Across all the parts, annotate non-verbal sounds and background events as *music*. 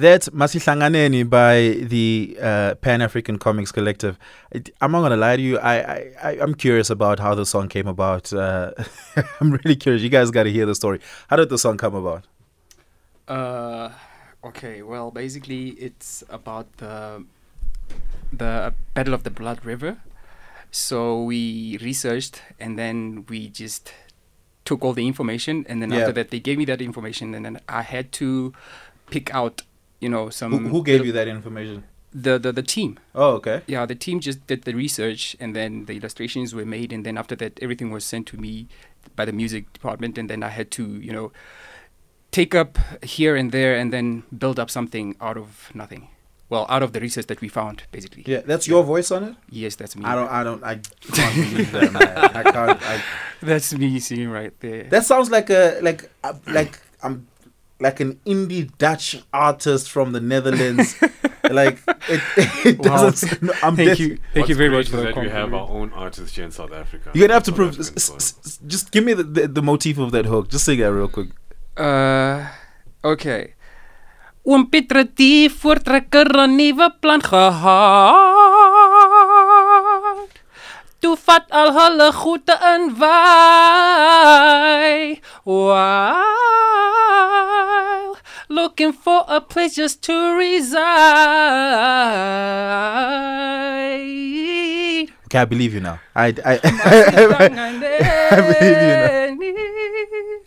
That's Masihlanganeni by the uh, Pan Afrikan Comix Collective. It- I'm not gonna lie to you. I, I, I'm curious about how the song came about. Uh, *laughs* I'm really curious. You guys got to hear the story. How did the song come about? Uh, okay. Well, basically, it's about the the Battle of the Blood River. So we researched, and then we just took all the information, and then Yeah. after that, they gave me that information, and then I had to pick out, you know, some. Who, who gave you that information? The the the team. Oh, okay. Yeah, the team just did the research, and then the illustrations were made, and then after that, everything was sent to me by the music department, and then I had to, you know, take up here and there, and then build up something out of nothing. Well, out of the research that we found, basically. Yeah, that's your voice on it. Yes, that's me. I don't. I don't. I can't believe that. Man. I can't. I, *laughs* That's me singing right there. that sounds like a like uh, like I'm like an indie Dutch artist from the Netherlands. *laughs* like it, *laughs* it Wow. doesn't. no, I'm Thank dead- you, thank What's you very much for the that we have our own artists here in South Africa. You're gonna have to South prove. S- s- s- just give me the, the the motif of that hook. Just sing that real quick. Uh, okay. Oom Piet het die voortrekker 'n nuwe plan gehad. Toe vat al hulle goede in wy. While looking for a place just to reside. Okay, I believe you now. I I, *laughs* I believe you now.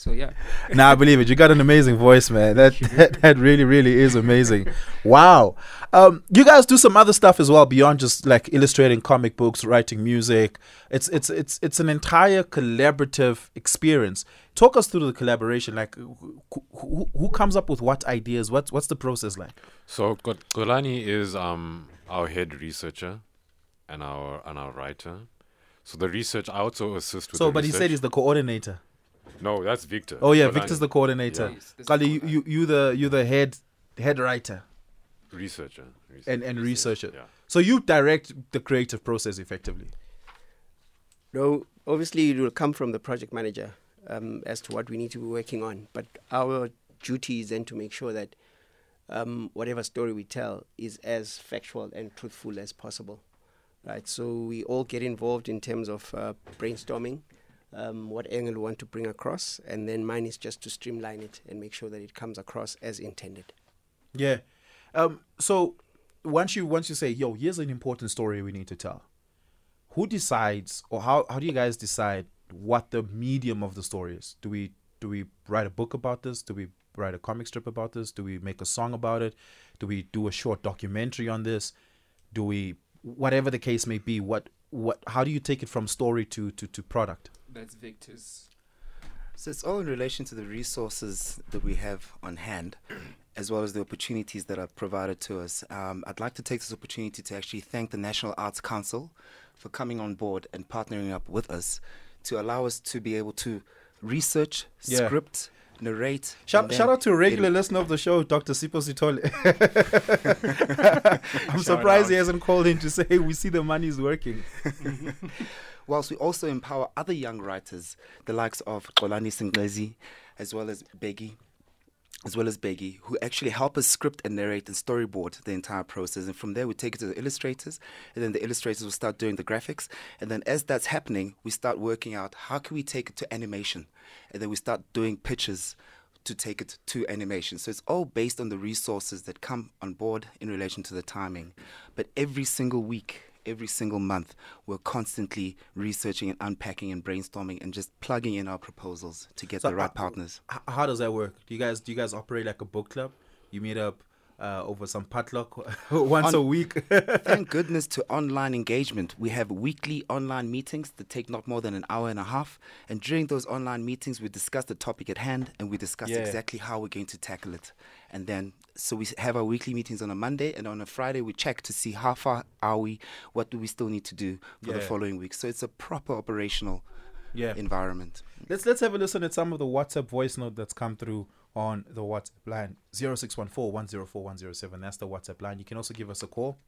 So yeah. nah, I believe it. You got an amazing voice, man. That that, that really, really is amazing. Wow. Um, you guys do some other stuff as well beyond just like illustrating comic books, writing music. It's it's it's it's an entire collaborative experience. Talk us through the collaboration. Like, who, who, who comes up with what ideas? What's what's the process like? So Got- Xolani is um our head researcher and our and our writer. So the research I also assist with. So, the but he said he's the coordinator. no, that's Victor. Oh yeah, Xolani, Victor's the coordinator. Yeah. Yes, this is Kali, you, Xolani. you you the you the head head writer researcher, research- and and research, researcher. Yeah. So you direct the creative process effectively. No, obviously it will come from the project manager um, as to what we need to be working on. But our duty is then to make sure that um, whatever story we tell is as factual and truthful as possible. Right. So we all get involved in terms of uh, brainstorming, um, what angle we want to bring across, and then mine is just to streamline it and make sure that it comes across as intended. Yeah. Um. So once you once you say, "Yo, here's an important story we need to tell," who decides, or how how do you guys decide what the medium of the story is? Do we do we write a book about this? Do we write a comic strip about this? Do we make a song about it? Do we do a short documentary on this? Do we whatever the case may be? What what? How do you take it from story to to to product? That's Victor's. So it's all in relation to the resources that we have on hand, as well as the opportunities that are provided to us. Um, I'd like to take this opportunity to actually thank the National Arts Council for coming on board and partnering up with us to allow us to be able to research, Yeah. script, narrate. Shout, shout out to a regular listener of the show, Dr. Sipho Sithole. *laughs* I'm surprised he hasn't called in to say, we see the money's working. *laughs* whilst we also empower other young writers, the likes of Kolani Singlezi, as well as Beggy, as well as Beggy, who actually help us script and narrate and storyboard the entire process. And from there, we take it to the illustrators, and then the illustrators will start doing the graphics. And then, as that's happening, we start working out how can we take it to animation, and then we start doing pictures to take it to animation. So it's all based on the resources that come on board in relation to the timing. But every single week, every single month, we're constantly researching and unpacking and brainstorming and just plugging in our proposals to get So, the right partners. How does that work? Do you guys do you guys operate like a book club? You meet up uh, over some potluck *laughs* once On- a week. *laughs* Thank goodness to online engagement. We have weekly online meetings that take not more than an hour and a half. And during those online meetings, we discuss the topic at hand and we discuss Yeah. exactly how we're going to tackle it. And then, so we have our weekly meetings on a Monday, and on a Friday, we check to see how far are we, what do we still need to do for the following week. So it's a proper operational yeah. environment. Let's let's have a listen at some of the WhatsApp voice note that's come through on the WhatsApp line 0614104107. That's the WhatsApp line. You can also give us a call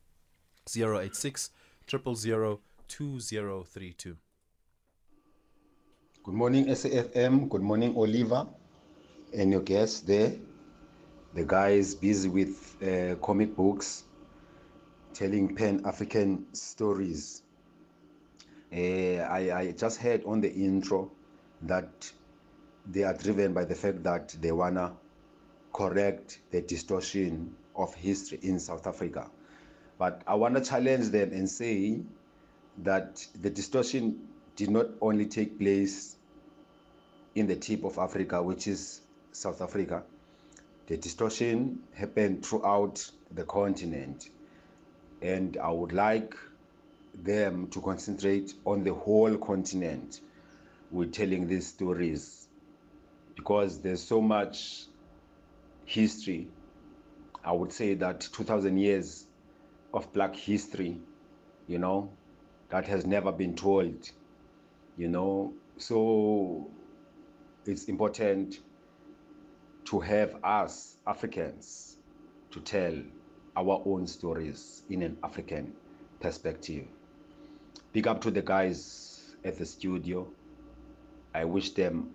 086 000 2032. Good morning, SAFM. Good morning, Oliver, and your guests there. The guy is busy with uh, comic books, telling Pan African stories. Uh, I, I just heard on the intro that they are driven by the fact that they wanna correct the distortion of history in South Africa. But I wanna challenge them and say that the distortion did not only take place in the tip of Africa, which is South Africa. The distortion happened throughout the continent. And I would like them to concentrate on the whole continent with telling these stories because there's so much history. I would say that 2000 years of black history, you know, that has never been told, you know. So it's important to have us Africans to tell our own stories in an African perspective. Big up to the guys at the studio. I wish them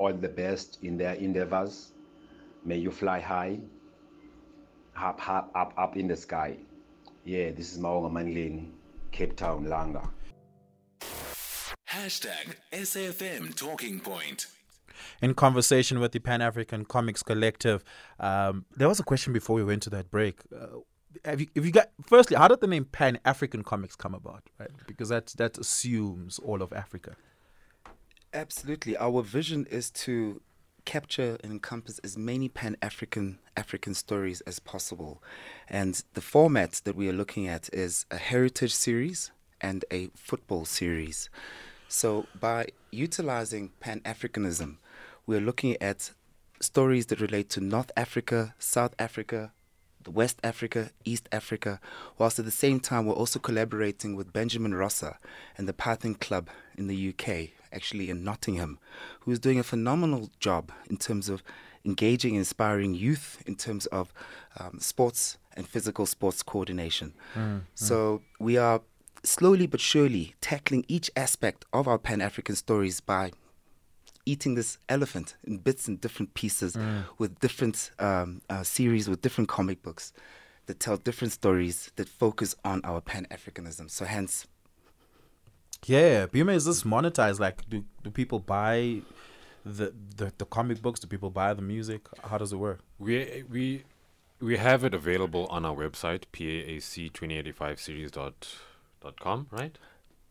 all the best in their endeavors. May you fly high, up, up, up, up in the sky. Yeah, this is Maonga Manleni, Cape Town, Langa. Hashtag SAFM Talking Point. in conversation with the Pan Afrikan Comix Collective. Um, there was a question before we went to that break. Uh, have you, if you got firstly, how did the name Pan Afrikan Comix come about? Right, because that that assumes all of Africa. Absolutely. Our vision is to capture and encompass as many pan African African stories as possible. And the format that we are looking at is a heritage series and a football series. So by utilizing pan Africanism, we're looking at stories that relate to North Africa, South Africa, West Africa, East Africa, whilst at the same time we're also collaborating with Benjamin Rosser and the Python Club in the UK, actually in Nottingham, who is doing a phenomenal job in terms of engaging, inspiring youth in terms of um, sports and physical sports coordination. So we are slowly but surely tackling each aspect of our Pan African stories by eating this elephant in bits and different pieces with different um, uh, series, with different comic books that tell different stories that focus on our Pan Africanism. So, hence, Yeah, Bhima, is this monetized? Like, do do people buy the, the the comic books? Do people buy the music? How does it work? We we we have it available on our website pac twenty eighty five series dot dot com, right?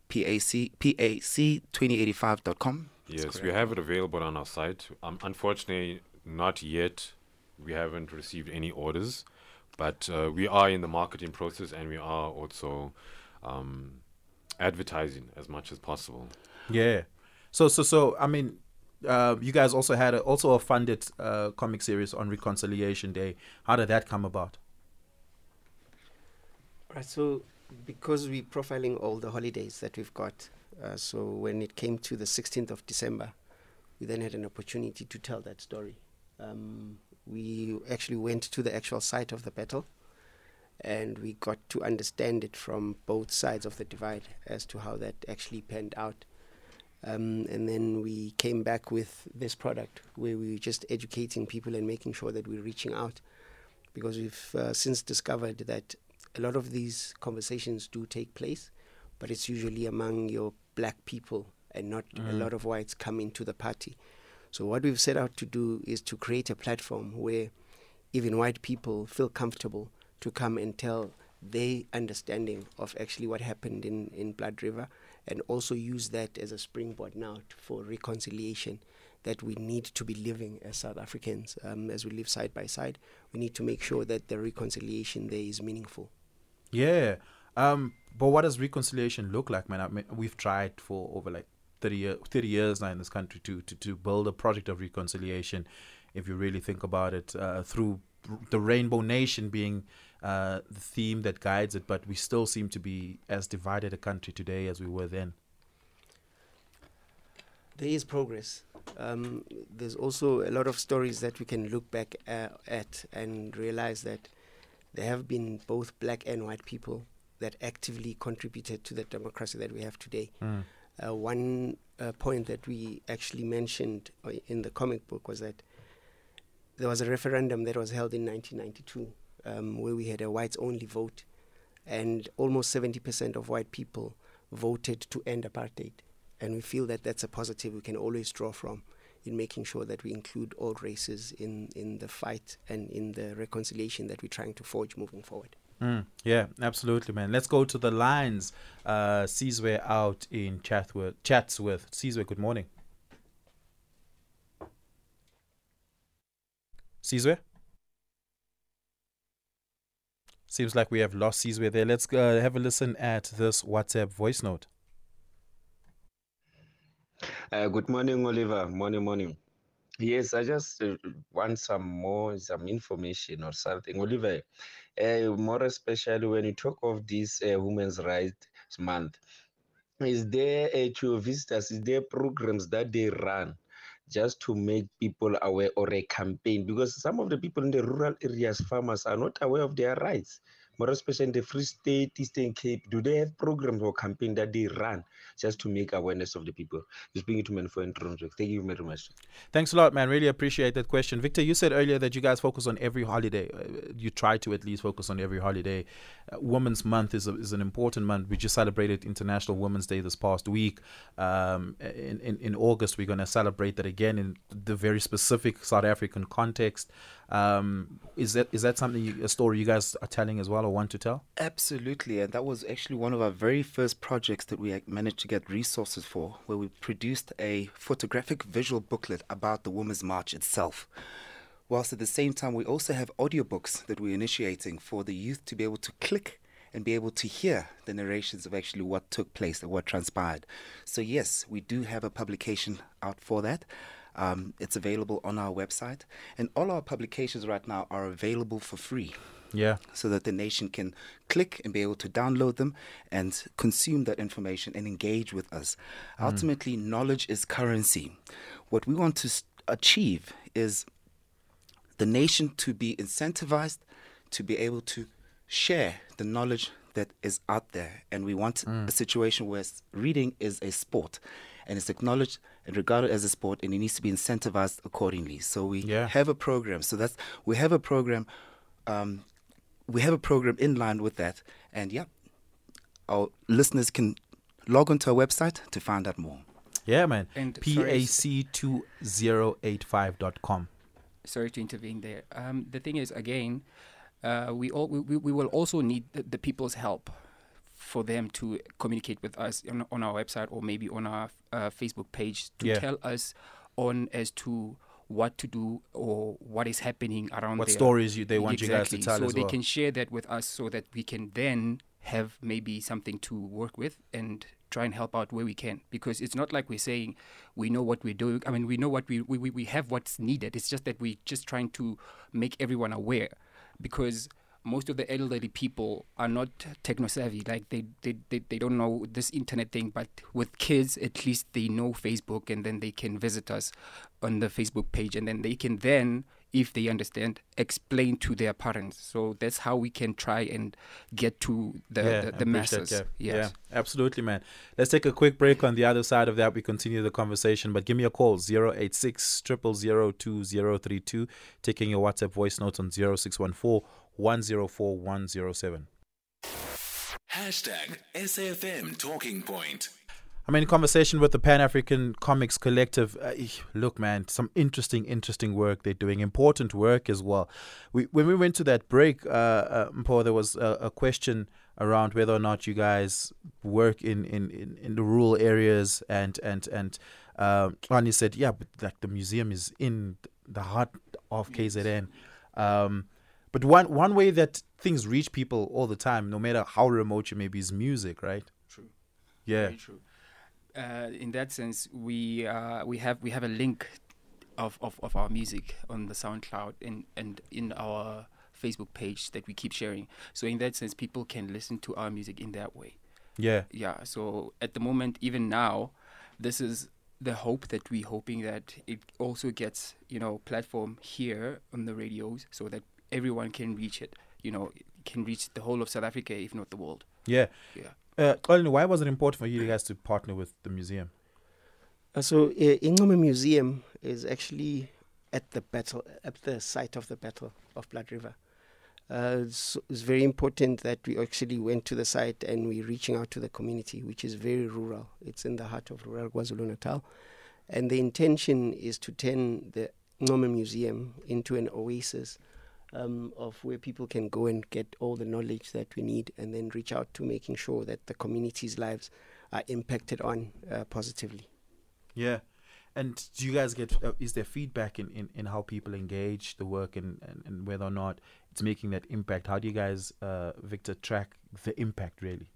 PAC, PAC2085.com. That's yes, we have it available on our site. Um, unfortunately, not yet. We haven't received any orders, but uh, we are in the marketing process, and we are also um, advertising as much as possible. Yeah. So so so I mean, uh, you guys also had a, also a funded uh, comic series on Reconciliation Day. How did that come about? Right, so because we're profiling all the holidays that we've got, uh, so when it came to the 16th of December, we then had an opportunity to tell that story. Um, we actually went to the actual site of the battle and we got to understand it from both sides of the divide as to how that actually panned out. Um, and then we came back with this product where we were just educating people and making sure that we're reaching out because we've uh, since discovered that a lot of these conversations do take place, but it's usually among your black people and not a lot of whites come into the party. So what we've set out to do is to create a platform where even white people feel comfortable to come and tell their understanding of actually what happened in, in Blood River and also use that as a springboard now t- for reconciliation that we need to be living as South Africans um, as we live side by side. We need to make sure that the reconciliation there is meaningful. Yeah. Um. But what does reconciliation look like, man? I mean, we've tried for over like 30, year, 30 years now in this country to, to to build a project of reconciliation. If you really think about it, uh, through the Rainbow Nation being uh, the theme that guides it, but we still seem to be as divided a country today as we were then. There is progress. Um, there's also a lot of stories that we can look back uh, at and realize that there have been both black and white people that actively contributed to the democracy that we have today. uh, one uh, point that we actually mentioned uh, in the comic book was that there was a referendum that was held in 1992 um, where we had a whites only vote, and almost 70% of white people voted to end apartheid. And we feel that that's a positive we can always draw from in making sure that we include all races in, in the fight and in the reconciliation that we're trying to forge moving forward. Mm, yeah, absolutely, man. Let's go to the lines. Uh, Sizwe out in Chatsworth. Chatsworth. Sizwe, good morning. Sizwe? Seems like we have lost Sizwe there. Let's uh, have a listen at this WhatsApp voice note. Uh, good morning, Oliver. Morning, morning. Yes, I just uh, want some more, some information or something. Oliver, uh, more especially when you talk of this uh, Women's Rights Month, is there uh, to visitors, is there programs that they run just to make people aware or a campaign? Because some of the people in the rural areas, farmers, are not aware of their rights. More especially in the Free State, Eastern Cape, do they have programs or campaign that they run just to make awareness of the people? Bring it to men for introduction. Thank you very much. Thanks a lot, man. Really appreciate that question. Victor, you said earlier that you guys focus on every holiday. Uh, you try to at least focus on every holiday. Uh, Women's Month is, a, is an important month. We just celebrated International Women's Day this past week. Um, in, in, in August, we're going to celebrate that again in the very specific South African context. Um, is that is that something you, a story you guys are telling as well or want to tell? Absolutely, and that was actually one of our very first projects that we managed to get resources for, where we produced a photographic visual booklet about the Women's March itself. Whilst at the same time, we also have audiobooks that we're initiating for the youth to be able to click and be able to hear the narrations of actually what took place and what transpired. So, yes, we do have a publication out for that. Um, it's available on our website, and all our publications right now are available for free. Yeah. So that the nation can click and be able to download them and consume that information and engage with us. Mm. Ultimately, knowledge is currency. What we want to achieve is the nation to be incentivized to be able to share the knowledge that is out there. And we want Mm. a situation where reading is a sport and it's acknowledged and regarded as a sport and it needs to be incentivized accordingly. So we Yeah. have a program. So that's we have a program um, we have a program in line with that. And yeah, our listeners can log onto our website to find out more. Yeah, man. And sorry, s- PAC2085.com. sorry to intervene there. Um, the thing is, again, uh, we all we, we- we will also need the, the people's help for them to communicate with us on, on our website or maybe on our uh, Facebook page to Yeah. tell us on as to what to do or what is happening around What stories you, they want you guys to Exactly. tell so they well. can share that with us so that we can then have maybe something to work with and try and help out where we can because it's not like we're saying we know what we're doing i mean we know what we, we- we have what's needed it's just that we're just trying to make everyone aware because most of the elderly people are not techno savvy like they, they, they, they don't know this internet thing but with kids at least they know facebook and then they can visit us on the facebook page and then they can then if they understand explain to their parents so that's how we can try and get to the, yeah, the, the masses that. yes Yeah, absolutely, man. Let's take a quick break. On the other side of that, we continue the conversation. But give me a call 086 2032, taking your WhatsApp voice notes on 0614 104 107. Hashtag SFM Talking Point. I'm in conversation with the Pan Afrikan Comix Collective. Uh, look, man, some interesting, interesting work they're doing. Important work as well. We when we went to that break, uh, uh, Mpho, there was a, a question around whether or not you guys work in in, in, in the rural areas, and and and uh, Rani said, yeah, but like the museum is in the heart of KZN. Um, but one one way that things reach people all the time, no matter how remote you may be, is music, right? True. Yeah. Very true. Uh, in that sense, we uh, we have we have a link of, of, of our music on the SoundCloud and and in our Facebook page that we keep sharing. So in that sense, people can listen to our music in that way. Yeah. Yeah. So at the moment, even now, this is the hope that we're hoping that it also gets you know platform here on the radios so that everyone can reach it. You know, can reach the whole of South Africa, if not the world. Yeah. Yeah. Uh, Colin, why was it important for you guys to partner with the museum? Uh, so uh, Ingoma Museum is actually at the battle, at the site of the Battle of Blood River. Uh, so it's very important that we actually went to the site and we're reaching out to the community, which is very rural. It's in the heart of rural KwaZulu Natal. And the intention is to turn the Ncome Museum into an oasis um, of where people can go and get all the knowledge that we need and then reach out to making sure that the community's lives are impacted on uh, positively. Yeah. And do you guys get, uh, is there feedback in, in, in how people engage the work and, and, and whether or not it's making that impact? How do you guys, uh, Victor, track the impact really?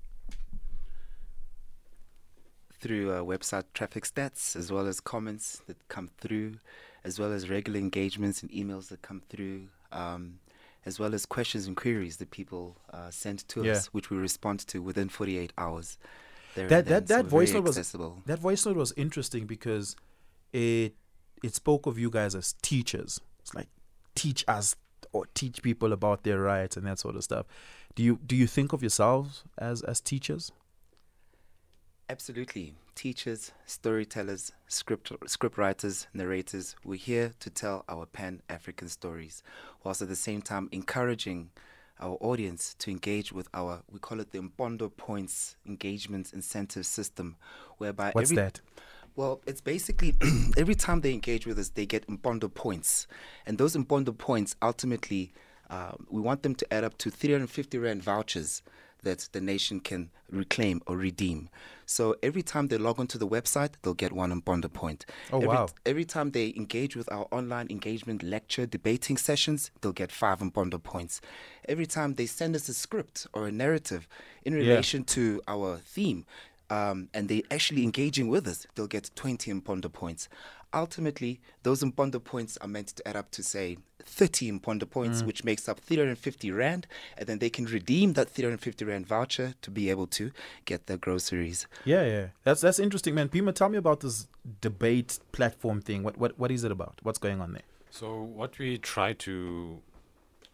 through uh, website traffic stats as well as comments that come through, as well as regular engagements and emails that come through, um, as well as questions and queries that people uh, send to Yeah. us, which we respond to within 48 hours. that that So that voice note was that voice note was interesting because it it spoke of you guys as teachers. It's like teach us or teach people about their rights and that sort of stuff. Do you do you think of yourselves as as teachers? Absolutely. Teachers, storytellers, script script writers, narrators, we're here to tell our pan African stories, whilst at the same time encouraging our audience to engage with our we call it the Mpondo Points engagement incentive system, whereby What's every, that? well, it's basically *clears throat* every time they engage with us, they get Mpondo points. And those Mpondo points ultimately, uh, we want them to add up to 350 Rand vouchers that the nation can reclaim or redeem. So every time they log onto the website, they'll get one on Mpondo point. Oh, every, wow. Every time they engage with our online engagement lecture debating sessions, they'll get five on Mpondo points. Every time they send us a script or a narrative in Yeah. relation to our theme, um, and they actually engaging with us, they'll get 20 Mpondo points. Ultimately, those Mpondo points are meant to add up to, say, 30 Mpondo points, Mm. which makes up 350 Rand, and then they can redeem that 350 Rand voucher to be able to get their groceries. Yeah, yeah. That's that's interesting, man. Bhima, tell me about this debate platform thing. What what what is it about? What's going on there? So what we try to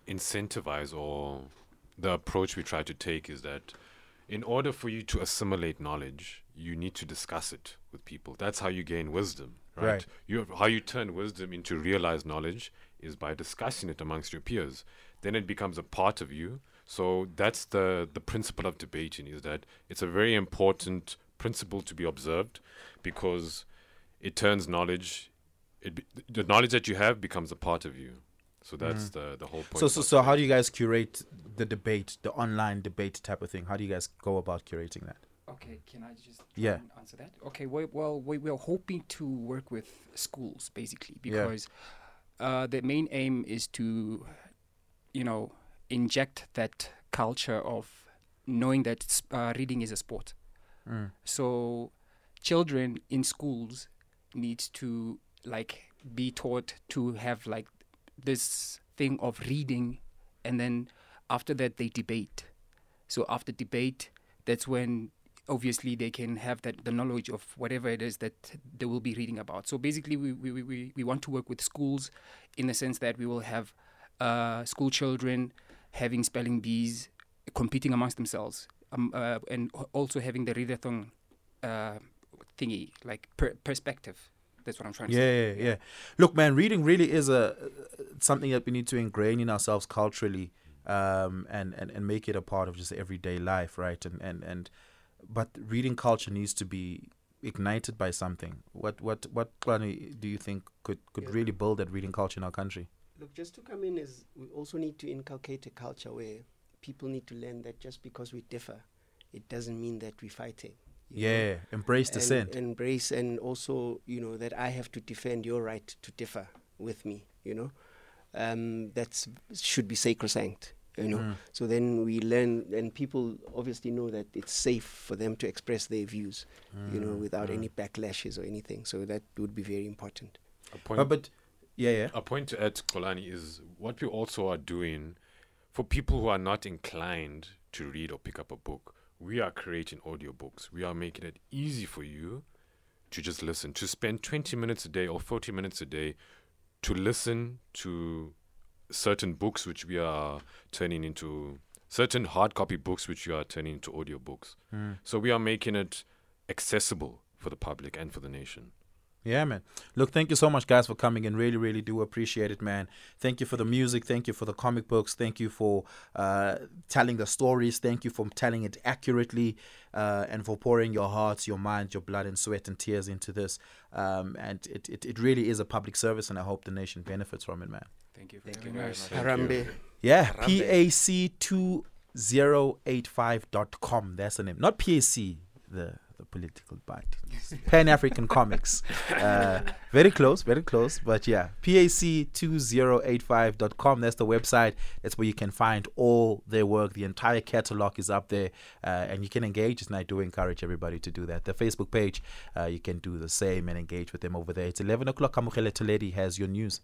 incentivize or the approach we try to take is that in order for you to assimilate knowledge, you need to discuss it with people. That's how you gain wisdom, right? Right. You how you turn wisdom into realized knowledge is by discussing it amongst your peers. Then it becomes a part of you. So that's the the principle of debating is that it's a very important principle to be observed because it turns knowledge it be, the knowledge that you have becomes a part of you. So that's the the whole point. Mm. So so so how do you guys curate the debate, the online debate type of thing? How do you guys go about curating that? Okay, can I just Yeah. answer that? Okay, we, well, we, we're hoping to work with schools basically Yeah. because uh, the main aim is to, you know, inject that culture of knowing that uh, reading is a sport. Mm. So, children in schools need to like be taught to have like this thing of reading, and then after that they debate. So after debate, that's when obviously they can have that the knowledge of whatever it is that they will be reading about. So basically, we we, we- we, want to work with schools in the sense that we will have uh, school children having spelling bees competing amongst themselves, um, uh, and also having the readathon uh, thingy like per- perspective. That's what I'm trying to say. Yeah, yeah, yeah. Look, man, reading really is a something that we need to ingrain in ourselves culturally, um, and, and and make it a part of just everyday life, right? And and and, but reading culture needs to be ignited by something. What what what do you think could could Yeah. really build that reading culture in our country? Look, just to come in is we also need to inculcate a culture where people need to learn that just because we differ, it doesn't mean that we're fighting. you know. Yeah, embrace And dissent. Embrace and also, you know, that I have to defend your right to differ with me, you know. Um, that's should be sacrosanct, you know. Mm. So then we learn, and people obviously know that it's safe for them to express their views, you know, Mm, without mm. any backlashes or anything. So that would be very important. a point, But, but yeah, yeah. a point to add to Xolani is what we also are doing for people who are not inclined to read or pick up a book. We are creating audiobooks. We are making it easy for you to just listen, to spend 20 minutes a day or 40 minutes a day to listen to certain books which we are turning into certain hard copy books which we are turning into audio audiobooks. Hmm. So we are making it accessible for the public and for the nation. Yeah, man. Look, thank you so much, guys, for coming in. Really, really do appreciate it, man. Thank you for the music. Thank you for the comic books. Thank you for uh, telling the stories. Thank you for telling it accurately uh, and for pouring your hearts, your mind, your blood, and sweat and tears into this. Um, and it, it, it really is a public service, and I hope the nation benefits from it, man. Thank you. Thank you very very much. much. Harambe. Yeah, Harambe. PAC2085.com. That's the name. Not PAC, the, the political party. Pan African *laughs* Comics. Uh, very close, very close. But yeah, PAC2085.com. That's the website. That's where you can find all their work. The entire catalog is up there. Uh, and you can engage. And I do encourage everybody to do that. The Facebook page, uh, you can do the same and engage with them over there. It's 11 o'clock. Kamukele Toledi has your news.